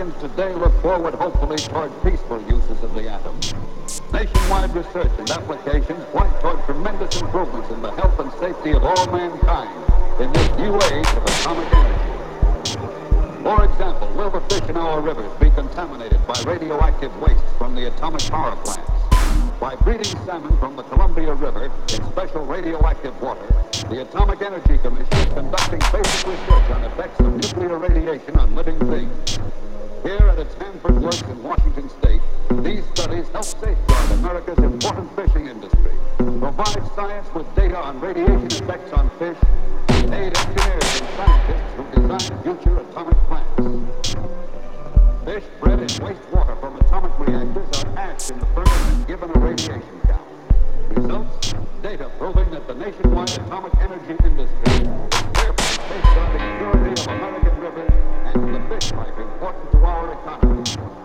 Americans today look forward hopefully toward peaceful uses of the atom. Nationwide research and applications point toward tremendous improvements in the health and safety of all mankind in this new age of atomic energy. For example, will the fish in our rivers be contaminated by radioactive waste from the atomic power plants? By breeding salmon from the Columbia River in special radioactive water, the Atomic Energy Commission is conducting basic research on effects of nuclear radiation on living. Here at its Hanford Works in Washington State, these studies help safeguard America's important fishing industry, provide science with data on radiation effects on fish, and aid engineers and scientists who design future atomic plants. Fish bred in wastewater from atomic reactors are hatched in the furnace and given a radiation count. Results? Data proving that the nationwide atomic energy industry important